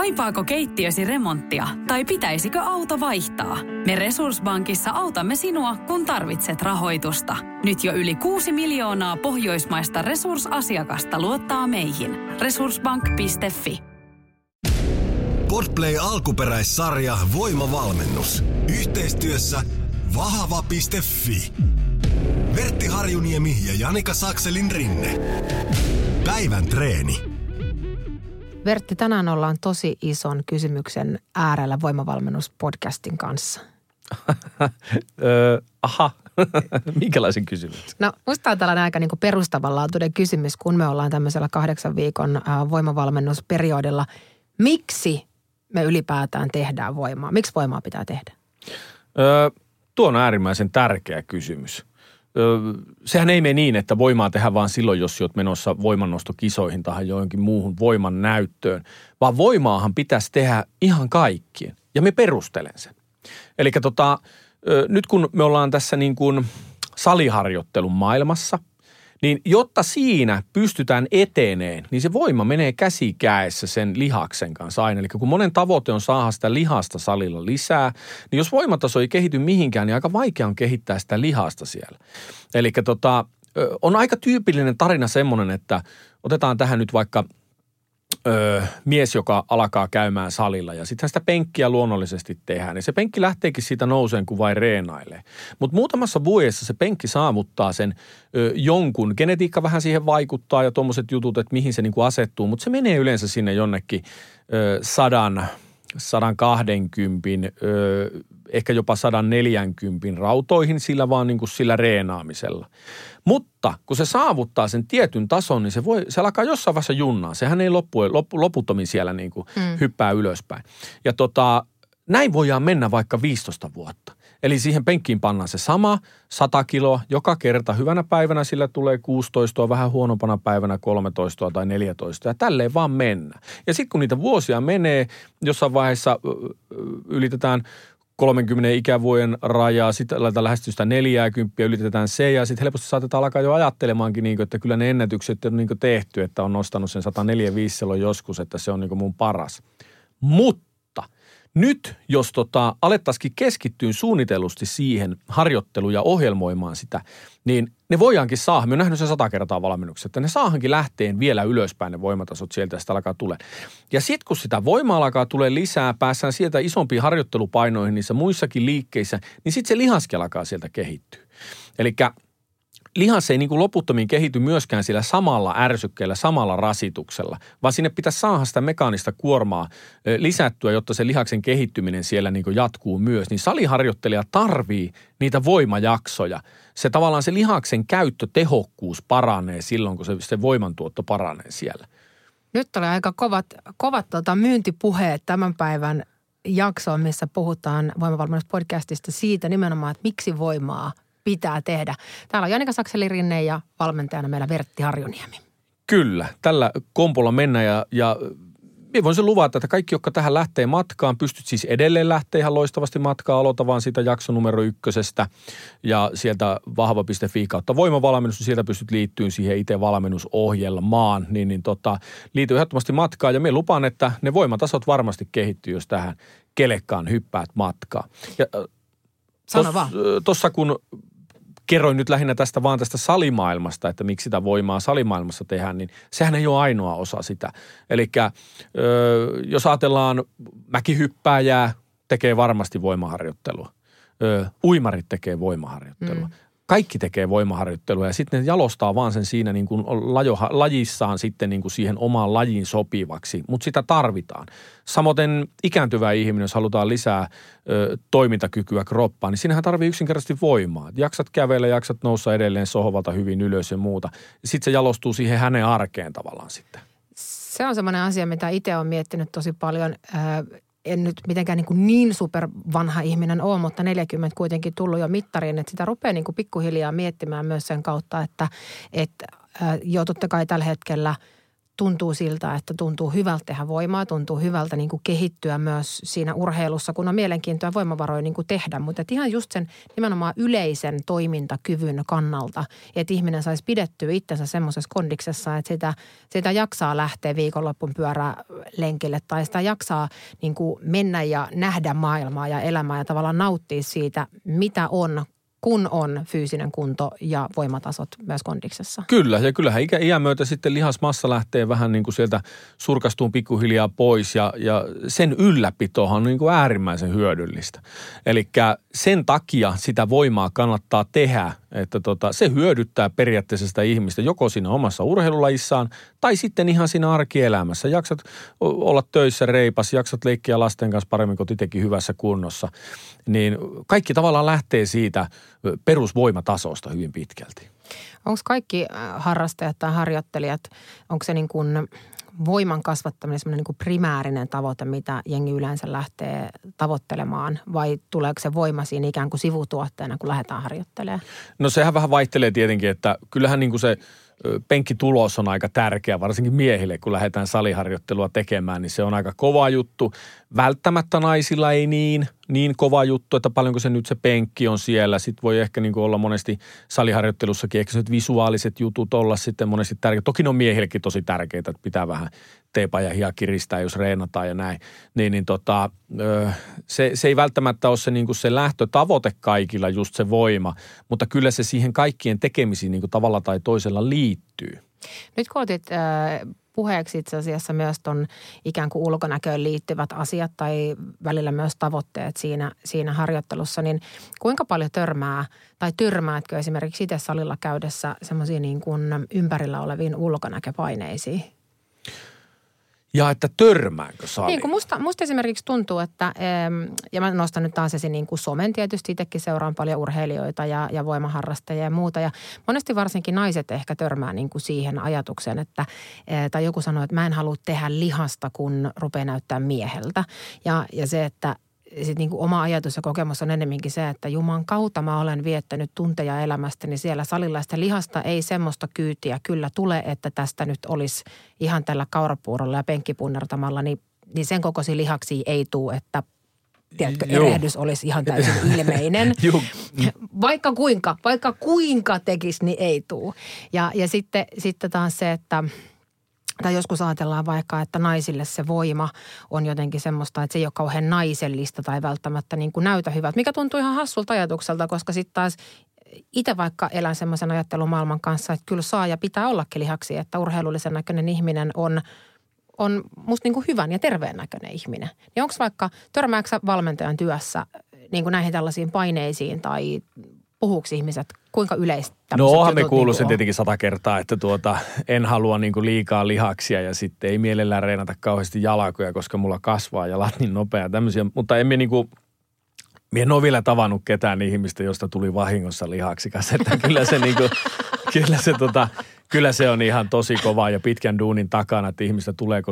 Kaipaako keittiösi remonttia tai pitäisikö auto vaihtaa? Me Resurssbankissa autamme sinua, kun tarvitset rahoitusta. Nyt jo yli 6 miljoonaa pohjoismaista resursasiakasta luottaa meihin. Resurssbank.fi Podplay alkuperäissarja Voimavalmennus. Yhteistyössä vahva.fi. Vertti Harjuniemi ja Janika Sakselin rinne. Päivän treeni. Vertti, tänään ollaan tosi ison kysymyksen äärellä voimavalmennuspodcastin kanssa. öö, aha, minkälaisen kysymyksen? No musta on tällainen aika niin perustavanlaatuinen kysymys, kun me ollaan tämmöisellä kahdeksan viikon voimavalmennusperiodilla. Miksi me ylipäätään tehdään voimaa? Miksi voimaa pitää tehdä? Öö, tuo on äärimmäisen tärkeä kysymys sehän ei mene niin, että voimaa tehdä vaan silloin, jos olet menossa voimannostokisoihin tai johonkin muuhun voiman näyttöön, vaan voimaahan pitäisi tehdä ihan kaikkien. Ja me perustelen sen. Eli tota, nyt kun me ollaan tässä niin kuin saliharjoittelun maailmassa – niin jotta siinä pystytään eteneen, niin se voima menee käsi käessä sen lihaksen kanssa aina. Eli kun monen tavoite on saada sitä lihasta salilla lisää, niin jos voimataso ei kehity mihinkään, niin aika vaikea on kehittää sitä lihasta siellä. Eli tota, on aika tyypillinen tarina semmoinen, että otetaan tähän nyt vaikka – öö, mies, joka alkaa käymään salilla ja sitten sitä penkkiä luonnollisesti tehdään. Ja se penkki lähteekin siitä nouseen, kun vain reenailee. Mutta muutamassa vuodessa se penkki saavuttaa sen ö, jonkun. Genetiikka vähän siihen vaikuttaa ja tuommoiset jutut, että mihin se niinku asettuu. Mutta se menee yleensä sinne jonnekin ö, sadan, 120, ö, ehkä jopa 140 rautoihin sillä vaan niin kuin sillä reenaamisella. Mutta kun se saavuttaa sen tietyn tason, niin se, voi, se alkaa jossain vaiheessa junnaa. Sehän ei loppu, loppu, loputtomin siellä niin kuin mm. hyppää ylöspäin. Ja tota, näin voidaan mennä vaikka 15 vuotta. Eli siihen penkkiin pannaan se sama 100 kiloa joka kerta. Hyvänä päivänä sillä tulee 16, vähän huonompana päivänä 13 tai 14 ja tälleen vaan mennä. Ja sitten kun niitä vuosia menee, jossain vaiheessa ylitetään 30 ikävuoden rajaa, sitten aletaan lähestyä sitä 40, ylitetään se ja sitten helposti saatetaan alkaa jo ajattelemaankin, niin kuin, että kyllä ne ennätykset on niin tehty, että on nostanut sen 145 joskus, että se on niin mun paras. Mutta nyt, jos tota, alettaisikin keskittyä suunnitellusti siihen harjoitteluun ja ohjelmoimaan sitä, niin ne voidaankin saada. Me on nähnyt sen sata kertaa valmennuksessa, että ne saahankin lähteen vielä ylöspäin ne voimatasot sieltä ja sitä alkaa tulee. Ja sitten kun sitä voimaa alkaa tulee lisää, päässään sieltä isompiin harjoittelupainoihin niissä muissakin liikkeissä, niin sitten se lihaskin alkaa sieltä kehittyä. Eli lihas ei niin kuin loputtomiin kehity myöskään sillä samalla ärsykkeellä, samalla rasituksella, vaan sinne pitäisi saada sitä mekaanista kuormaa lisättyä, jotta se lihaksen kehittyminen siellä niin kuin jatkuu myös. Niin saliharjoittelija tarvii niitä voimajaksoja. Se tavallaan se lihaksen käyttötehokkuus paranee silloin, kun se, se voimantuotto paranee siellä. Nyt oli aika kovat, kovat tota myyntipuheet tämän päivän jaksoon, missä puhutaan voimavalmennuspodcastista siitä nimenomaan, että miksi voimaa – pitää tehdä. Täällä on Janika Sakseli-Rinne ja valmentajana meillä Vertti Harjuniemi. Kyllä, tällä kompolla mennä ja, ja minä voin sen luvata, että kaikki, jotka tähän lähtee matkaan, pystyt siis edelleen lähteä ihan loistavasti matkaa. Aloita vaan siitä jakson numero ykkösestä ja sieltä vahva.fi kautta voimavalmennus, niin sieltä pystyt liittyyn siihen itse valmennusohjelmaan. Niin, niin tota, liity ehdottomasti matkaan ja me lupaan, että ne voimatasot varmasti kehittyy, jos tähän kelekkaan hyppäät matkaa. Ja, Sano vaan. Tuossa kun kerroin nyt lähinnä tästä vaan tästä salimaailmasta, että miksi sitä voimaa salimaailmassa tehdään, niin sehän ei ole ainoa osa sitä. Eli jos ajatellaan mäkihyppääjää, tekee varmasti voimaharjoittelua. Uimarit tekee voimaharjoittelua. Mm kaikki tekee voimaharjoittelua ja sitten ne jalostaa vaan sen siinä niin kuin lajo, lajissaan sitten niin kuin siihen omaan lajiin sopivaksi, mutta sitä tarvitaan. Samoin ikääntyvä ihminen, jos halutaan lisää ö, toimintakykyä kroppaan, niin siinähän tarvii yksinkertaisesti voimaa. Jaksat kävellä, jaksat noussa edelleen sohvalta hyvin ylös ja muuta. Sitten se jalostuu siihen hänen arkeen tavallaan sitten. Se on semmoinen asia, mitä itse olen miettinyt tosi paljon en nyt mitenkään niin, kuin niin super vanha ihminen ole, mutta 40 kuitenkin tullut jo mittariin, että sitä rupeaa niin kuin pikkuhiljaa miettimään myös sen kautta, että, että jo totta kai tällä hetkellä tuntuu siltä, että tuntuu hyvältä tehdä voimaa, tuntuu hyvältä niin kuin kehittyä myös siinä urheilussa, kun on mielenkiintoa voimavaroja niin kuin tehdä. Mutta ihan just sen nimenomaan yleisen toimintakyvyn kannalta, että ihminen saisi pidettyä itsensä semmoisessa kondiksessa, että sitä, sitä jaksaa lähteä viikonloppun pyörälenkille tai sitä jaksaa niin kuin mennä ja nähdä maailmaa ja elämää ja tavallaan nauttia siitä, mitä on kun on fyysinen kunto ja voimatasot myös kondiksessa. Kyllä, ja kyllähän ikä, iän myötä sitten lihasmassa lähtee vähän niin kuin sieltä surkastuun pikkuhiljaa pois, ja, ja sen ylläpitohan on niin kuin äärimmäisen hyödyllistä. Eli sen takia sitä voimaa kannattaa tehdä että tota, se hyödyttää periaatteessa sitä ihmistä joko siinä omassa urheilulajissaan tai sitten ihan siinä arkielämässä. Jaksat olla töissä reipas, jaksat leikkiä lasten kanssa paremmin kuin itsekin hyvässä kunnossa. Niin kaikki tavallaan lähtee siitä perusvoimatasosta hyvin pitkälti. Onko kaikki harrastajat tai harjoittelijat, onko se niin kuin voiman kasvattaminen semmoinen niin primäärinen tavoite, mitä jengi yleensä lähtee tavoittelemaan vai tuleeko se voima siinä ikään kuin sivutuotteena, kun lähdetään harjoittelemaan? No sehän vähän vaihtelee tietenkin, että kyllähän niin kuin se – penkkitulos on aika tärkeä, varsinkin miehille, kun lähdetään saliharjoittelua tekemään, niin se on aika kova juttu. Välttämättä naisilla ei niin, niin kova juttu, että paljonko se nyt se penkki on siellä. Sitten voi ehkä niin olla monesti saliharjoittelussakin, ehkä se viisuaaliset jutut olla sitten monesti tärkeitä. Toki ne on miehillekin tosi tärkeitä, että pitää vähän teepa ja hia kiristää, jos reenataan ja näin. Niin, niin tota, se, se ei välttämättä ole se, niin kuin se lähtötavoite kaikilla, just se voima, mutta kyllä se siihen kaikkien tekemisiin niin kuin tavalla tai toisella liittyy. Nyt kun otit äh, puheeksi itse asiassa myös tuon ikään kuin ulkonäköön liittyvät asiat tai välillä myös tavoitteet siinä, siinä harjoittelussa, niin kuinka paljon törmää tai tyrmäätkö esimerkiksi itse salilla käydessä semmoisiin niin kuin ympärillä oleviin ulkonäköpaineisiin? Ja että törmäänkö saliin? Niin kuin musta, musta esimerkiksi tuntuu, että, ja mä nostan nyt taas esiin niin kuin somen tietysti, itsekin seuraan paljon urheilijoita ja, ja voimaharrastajia ja muuta. Ja monesti varsinkin naiset ehkä törmää niin kuin siihen ajatukseen, että, tai joku sanoo, että mä en halua tehdä lihasta, kun rupeaa näyttää mieheltä. Ja, ja se, että sit niin kuin oma ajatus ja kokemus on enemmänkin se, että Juman kautta mä olen viettänyt tunteja elämästäni siellä salilla. Sitä lihasta ei semmoista kyytiä kyllä tule, että tästä nyt olisi ihan tällä kaurapuurolla ja penkkipunnertamalla, niin, niin sen kokoisia lihaksi ei tule, että tiedätkö, erehdys olisi ihan täysin ilmeinen. vaikka kuinka, vaikka kuinka tekisi, niin ei tule. Ja, ja sitten, sitten taas se, että – tai joskus ajatellaan vaikka, että naisille se voima on jotenkin semmoista, että se ei ole kauhean naisellista tai välttämättä niin kuin näytä hyvältä, mikä tuntuu ihan hassulta ajatukselta, koska sitten taas itse vaikka elän semmoisen ajattelumaailman kanssa, että kyllä saa ja pitää ollakin lihaksi, että urheilullisen näköinen ihminen on, on musta niin kuin hyvän ja terveen näköinen ihminen. Niin onko vaikka, törmääksä valmentajan työssä niin kuin näihin tällaisiin paineisiin tai puhuuko ihmiset, kuinka yleistä No onhan me kuullut niin sen tietenkin sata kertaa, että tuota, en halua niin kuin liikaa lihaksia ja sitten ei mielellään reenata kauheasti jalkoja, koska mulla kasvaa jalat niin nopea tämmöisiä. Mutta emme niin kuin, Mie en ole vielä tavannut ketään ihmistä, josta tuli vahingossa lihaksikas. Että kyllä se, niin kuin, kyllä se, tota, kyllä se on ihan tosi kova ja pitkän duunin takana, että ihmistä tulee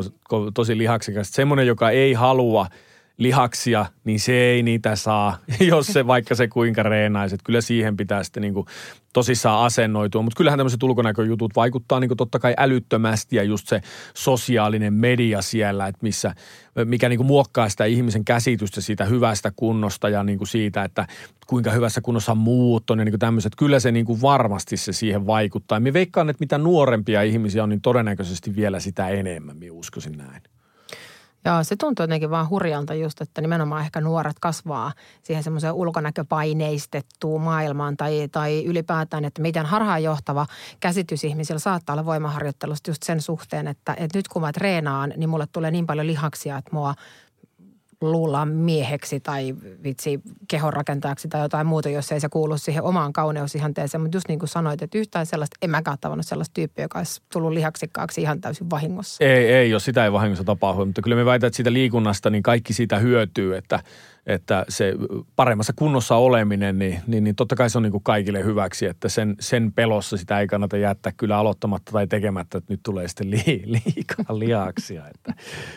tosi lihaksikas. Semmoinen, joka ei halua – lihaksia, niin se ei niitä saa, jos se vaikka se kuinka reenaisi. Kyllä siihen pitää sitten niin kuin tosissaan asennoitua. Mutta kyllähän tämmöiset ulkonäköjutut vaikuttaa niin kuin totta kai älyttömästi ja just se sosiaalinen media siellä, että missä, mikä niin kuin muokkaa sitä ihmisen käsitystä siitä hyvästä kunnosta ja niin kuin siitä, että kuinka hyvässä kunnossa muut on ja niin kuin tämmöiset. Kyllä se niin kuin varmasti se siihen vaikuttaa. Minä veikkaan, että mitä nuorempia ihmisiä on, niin todennäköisesti vielä sitä enemmän, minä uskoisin näin. Joo, se tuntuu jotenkin vaan hurjalta just, että nimenomaan ehkä nuoret kasvaa siihen semmoiseen ulkonäköpaineistettuun maailmaan tai, tai ylipäätään, että miten harhaanjohtava käsitys ihmisillä saattaa olla voimaharjoittelusta just sen suhteen, että, että nyt kun mä treenaan, niin mulle tulee niin paljon lihaksia, että mua luullaan mieheksi tai vitsi kehonrakentajaksi tai jotain muuta, jos ei se kuulu siihen omaan kauneusihanteeseen. Mutta just niin kuin sanoit, että yhtään sellaista, en mäkään tavannut sellaista tyyppiä, joka olisi tullut lihaksikkaaksi ihan täysin vahingossa. Ei, ei, jos sitä ei vahingossa tapahdu, mutta kyllä me väitän, että siitä liikunnasta niin kaikki siitä hyötyy, että – että se paremmassa kunnossa oleminen, niin, niin, niin totta kai se on niin kuin kaikille hyväksi, että sen, sen pelossa sitä ei kannata jättää kyllä aloittamatta tai tekemättä, että nyt tulee sitten li, liikaa liaksia. Että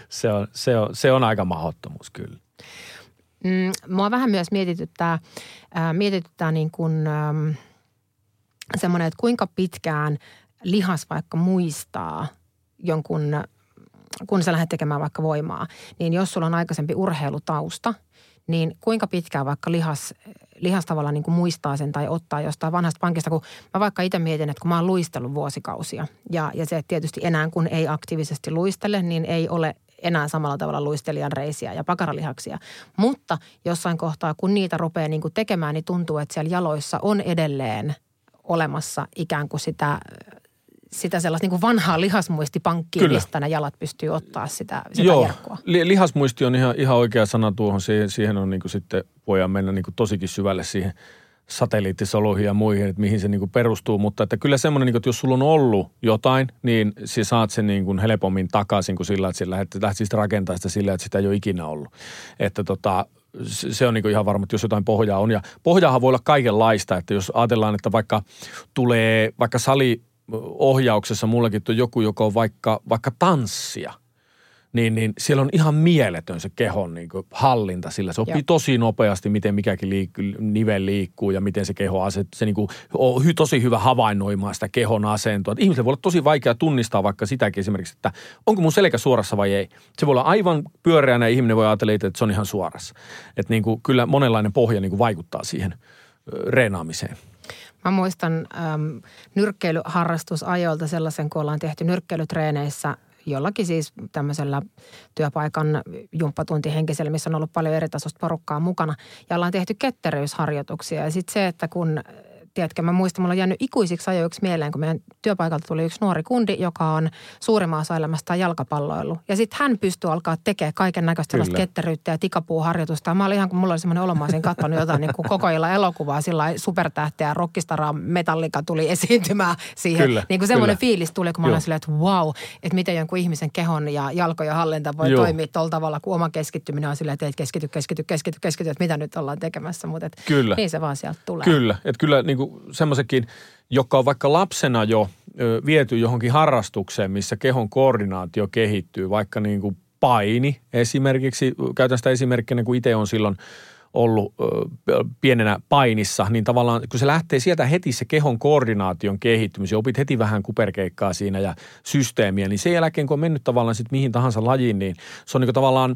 se, on, se, on, se on aika mahdottomuus kyllä. Mm, mua vähän myös mietityttää, äh, mietityttää niin kuin, ähm, semmoinen, että kuinka pitkään lihas vaikka muistaa jonkun, kun sä lähdet tekemään vaikka voimaa, niin jos sulla on aikaisempi urheilutausta, niin kuinka pitkään vaikka lihas, lihas tavallaan niin kuin muistaa sen tai ottaa jostain vanhasta pankista, kun mä vaikka itse mietin, että kun mä oon luistellut vuosikausia ja, ja se tietysti enää kun ei aktiivisesti luistele, niin ei ole enää samalla tavalla luistelijan reisiä ja pakaralihaksia. Mutta jossain kohtaa, kun niitä rupeaa niin kuin tekemään, niin tuntuu, että siellä jaloissa on edelleen olemassa ikään kuin sitä sitä sellaista niin kuin vanhaa lihasmuistipankkia, Kyllä. mistä nämä jalat pystyy ottaa sitä, sitä Joo, li- lihasmuisti on ihan, ihan oikea sana tuohon. Siihen, siihen on niin kuin sitten, voidaan mennä niin kuin tosikin syvälle siihen satelliittisoluihin ja muihin, että mihin se niin kuin perustuu. Mutta että kyllä semmoinen, niin kuin, että jos sulla on ollut jotain, niin sä saat sen niin kuin helpommin takaisin kuin sillä, että sä lähdet, lähdet rakentaa sitä sillä, että sitä ei ole ikinä ollut. Että tota, se on niin ihan varma, että jos jotain pohjaa on. Ja pohjaahan voi olla kaikenlaista, että jos ajatellaan, että vaikka tulee vaikka sali ohjauksessa mullakin on joku, joka on vaikka, vaikka tanssia, niin, niin siellä on ihan mieletön se kehon niin kuin hallinta sillä. Se oppii Joo. tosi nopeasti, miten mikäkin liikkuu, nivel liikkuu ja miten se keho aset, se niin kuin on hy, tosi hyvä havainnoimaan sitä kehon asentoa. Ihmisille voi olla tosi vaikea tunnistaa vaikka sitäkin esimerkiksi, että onko mun selkä suorassa vai ei. Se voi olla aivan pyöreänä ja ihminen voi ajatella, että se on ihan suorassa. Että niin kuin, kyllä monenlainen pohja niin kuin vaikuttaa siihen reenaamiseen. Mä muistan äm, nyrkkeilyharrastusajoilta sellaisen, kun ollaan tehty nyrkkeilytreeneissä jollakin siis tämmöisellä työpaikan jumppatuntihenkisellä, missä on ollut paljon eri tasosta porukkaa mukana. Ja ollaan tehty ketteryysharjoituksia. Ja sitten se, että kun tiedätkö, mä muistan, mulla on jäänyt ikuisiksi ajoiksi mieleen, kun meidän työpaikalta tuli yksi nuori kundi, joka on suurimman osa elämästään jalkapalloilu. Ja sitten hän pystyy alkaa tekemään kaiken näköistä sellaista ketteryyttä ja tikapuuharjoitusta. Mä olin ihan, kun mulla oli semmoinen olo, mä olisin katsonut jotain niin kuin koko illan elokuvaa, sillä supertähteä, rockistara, metallika tuli esiintymään siihen. Kyllä, niin kuin semmoinen kyllä. fiilis tuli, kun mä olin silleen, että wow, että miten jonkun ihmisen kehon ja jalkojen hallinta voi Joo. toimia tuolla tavalla, kun oma keskittyminen on silleen, että et keskity, keskity, keskity, keskity, että mitä nyt ollaan tekemässä. Mutta kyllä. niin se vaan sieltä tulee. Kyllä, että kyllä niin kuin semmoisenkin, joka on vaikka lapsena jo viety johonkin harrastukseen, missä kehon koordinaatio kehittyy, vaikka niin kuin paini esimerkiksi, käytän sitä esimerkkinä, kun itse on silloin – ollut pienenä painissa, niin tavallaan kun se lähtee sieltä heti se kehon koordinaation kehittymisen, opit heti vähän kuperkeikkaa siinä ja systeemiä, niin sen jälkeen kun on mennyt tavallaan sitten mihin tahansa lajiin, niin se on niin tavallaan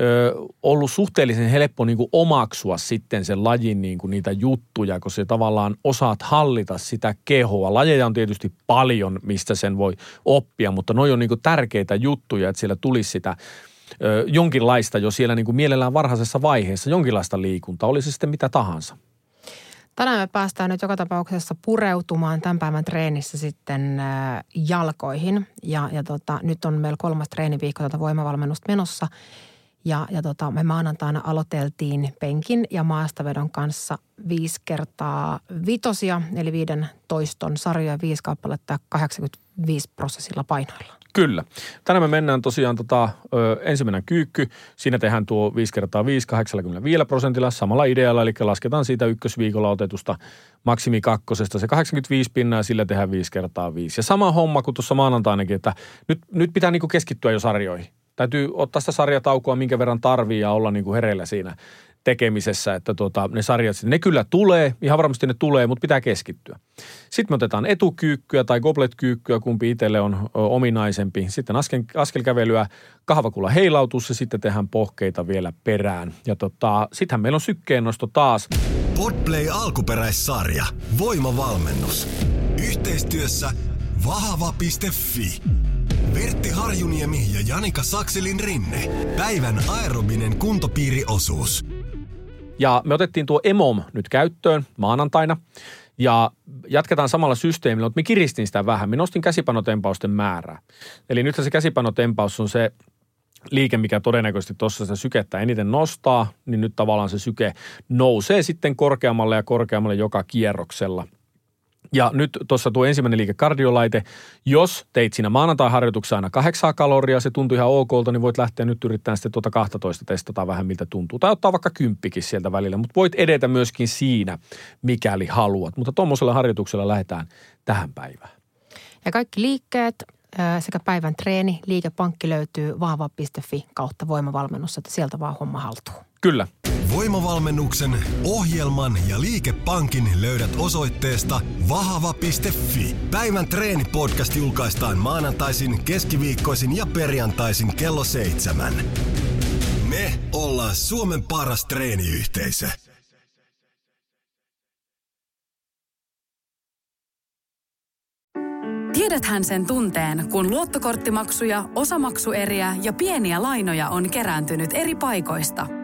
ö, ollut suhteellisen helppo niin kuin omaksua sitten sen lajin niin kuin niitä juttuja, kun se tavallaan osaat hallita sitä kehoa. Lajeja on tietysti paljon, mistä sen voi oppia, mutta noi on niin kuin tärkeitä juttuja, että siellä tulisi sitä – jonkinlaista jo siellä niin kuin mielellään varhaisessa vaiheessa, jonkinlaista liikuntaa, oli se sitten mitä tahansa. Tänään me päästään nyt joka tapauksessa pureutumaan tämän päivän treenissä sitten jalkoihin. Ja, ja tota, nyt on meillä kolmas treeniviikko tätä voimavalmennusta menossa. Ja, ja tota, me maanantaina aloiteltiin penkin ja maastavedon kanssa viisi kertaa vitosia, eli viiden toiston sarjoja, viisi kappaletta 85 prosessilla painoilla. Kyllä. Tänään me mennään tosiaan tota, ö, ensimmäinen kyykky. Siinä tehdään tuo 5 kertaa 5 85 prosentilla samalla idealla, eli lasketaan siitä ykkösviikolla otetusta maksimi kakkosesta se 85 pinnaa ja sillä tehdään 5 kertaa 5. Ja sama homma kuin tuossa maanantainakin, että nyt, nyt pitää niinku keskittyä jo sarjoihin. Täytyy ottaa sitä sarjataukoa, minkä verran tarvii ja olla niinku hereillä siinä tekemisessä, että tuota, ne sarjat, ne kyllä tulee, ihan varmasti ne tulee, mutta pitää keskittyä. Sitten me otetaan etukyykkyä tai gobletkyykkyä, kumpi itselle on ominaisempi. Sitten askel, askelkävelyä, kahvakulla heilautus ja sitten tehdään pohkeita vielä perään. Ja tota, sittenhän meillä on sykkeennosto taas. Podplay alkuperäissarja. Voimavalmennus. Yhteistyössä vahva.fi. Vertti Harjuniemi ja Janika Sakselin rinne. Päivän aerobinen kuntopiiriosuus. Ja me otettiin tuo EMOM nyt käyttöön maanantaina. Ja jatketaan samalla systeemillä, mutta me kiristin sitä vähän. Me nostin käsipanotempausten määrää. Eli nyt se käsipanotempaus on se liike, mikä todennäköisesti tuossa sitä sykettä eniten nostaa, niin nyt tavallaan se syke nousee sitten korkeammalle ja korkeammalle joka kierroksella. Ja nyt tuossa tuo ensimmäinen liike kardiolaite. Jos teit siinä maanantai-harjoituksessa aina kahdeksaa kaloria, se tuntui ihan okolta, niin voit lähteä nyt yrittämään sitten tuota 12 testata vähän miltä tuntuu. Tai ottaa vaikka kymppikin sieltä välillä, mutta voit edetä myöskin siinä, mikäli haluat. Mutta tuommoisella harjoituksella lähdetään tähän päivään. Ja kaikki liikkeet sekä päivän treeni, liikepankki löytyy vahva.fi kautta voimavalmennus, että sieltä vaan homma haltuu. Kyllä. Voimavalmennuksen, ohjelman ja liikepankin löydät osoitteesta vahava.fi. Päivän treenipodcast julkaistaan maanantaisin, keskiviikkoisin ja perjantaisin kello seitsemän. Me ollaan Suomen paras treeniyhteisö. Tiedäthän sen tunteen, kun luottokorttimaksuja, osamaksueriä ja pieniä lainoja on kerääntynyt eri paikoista.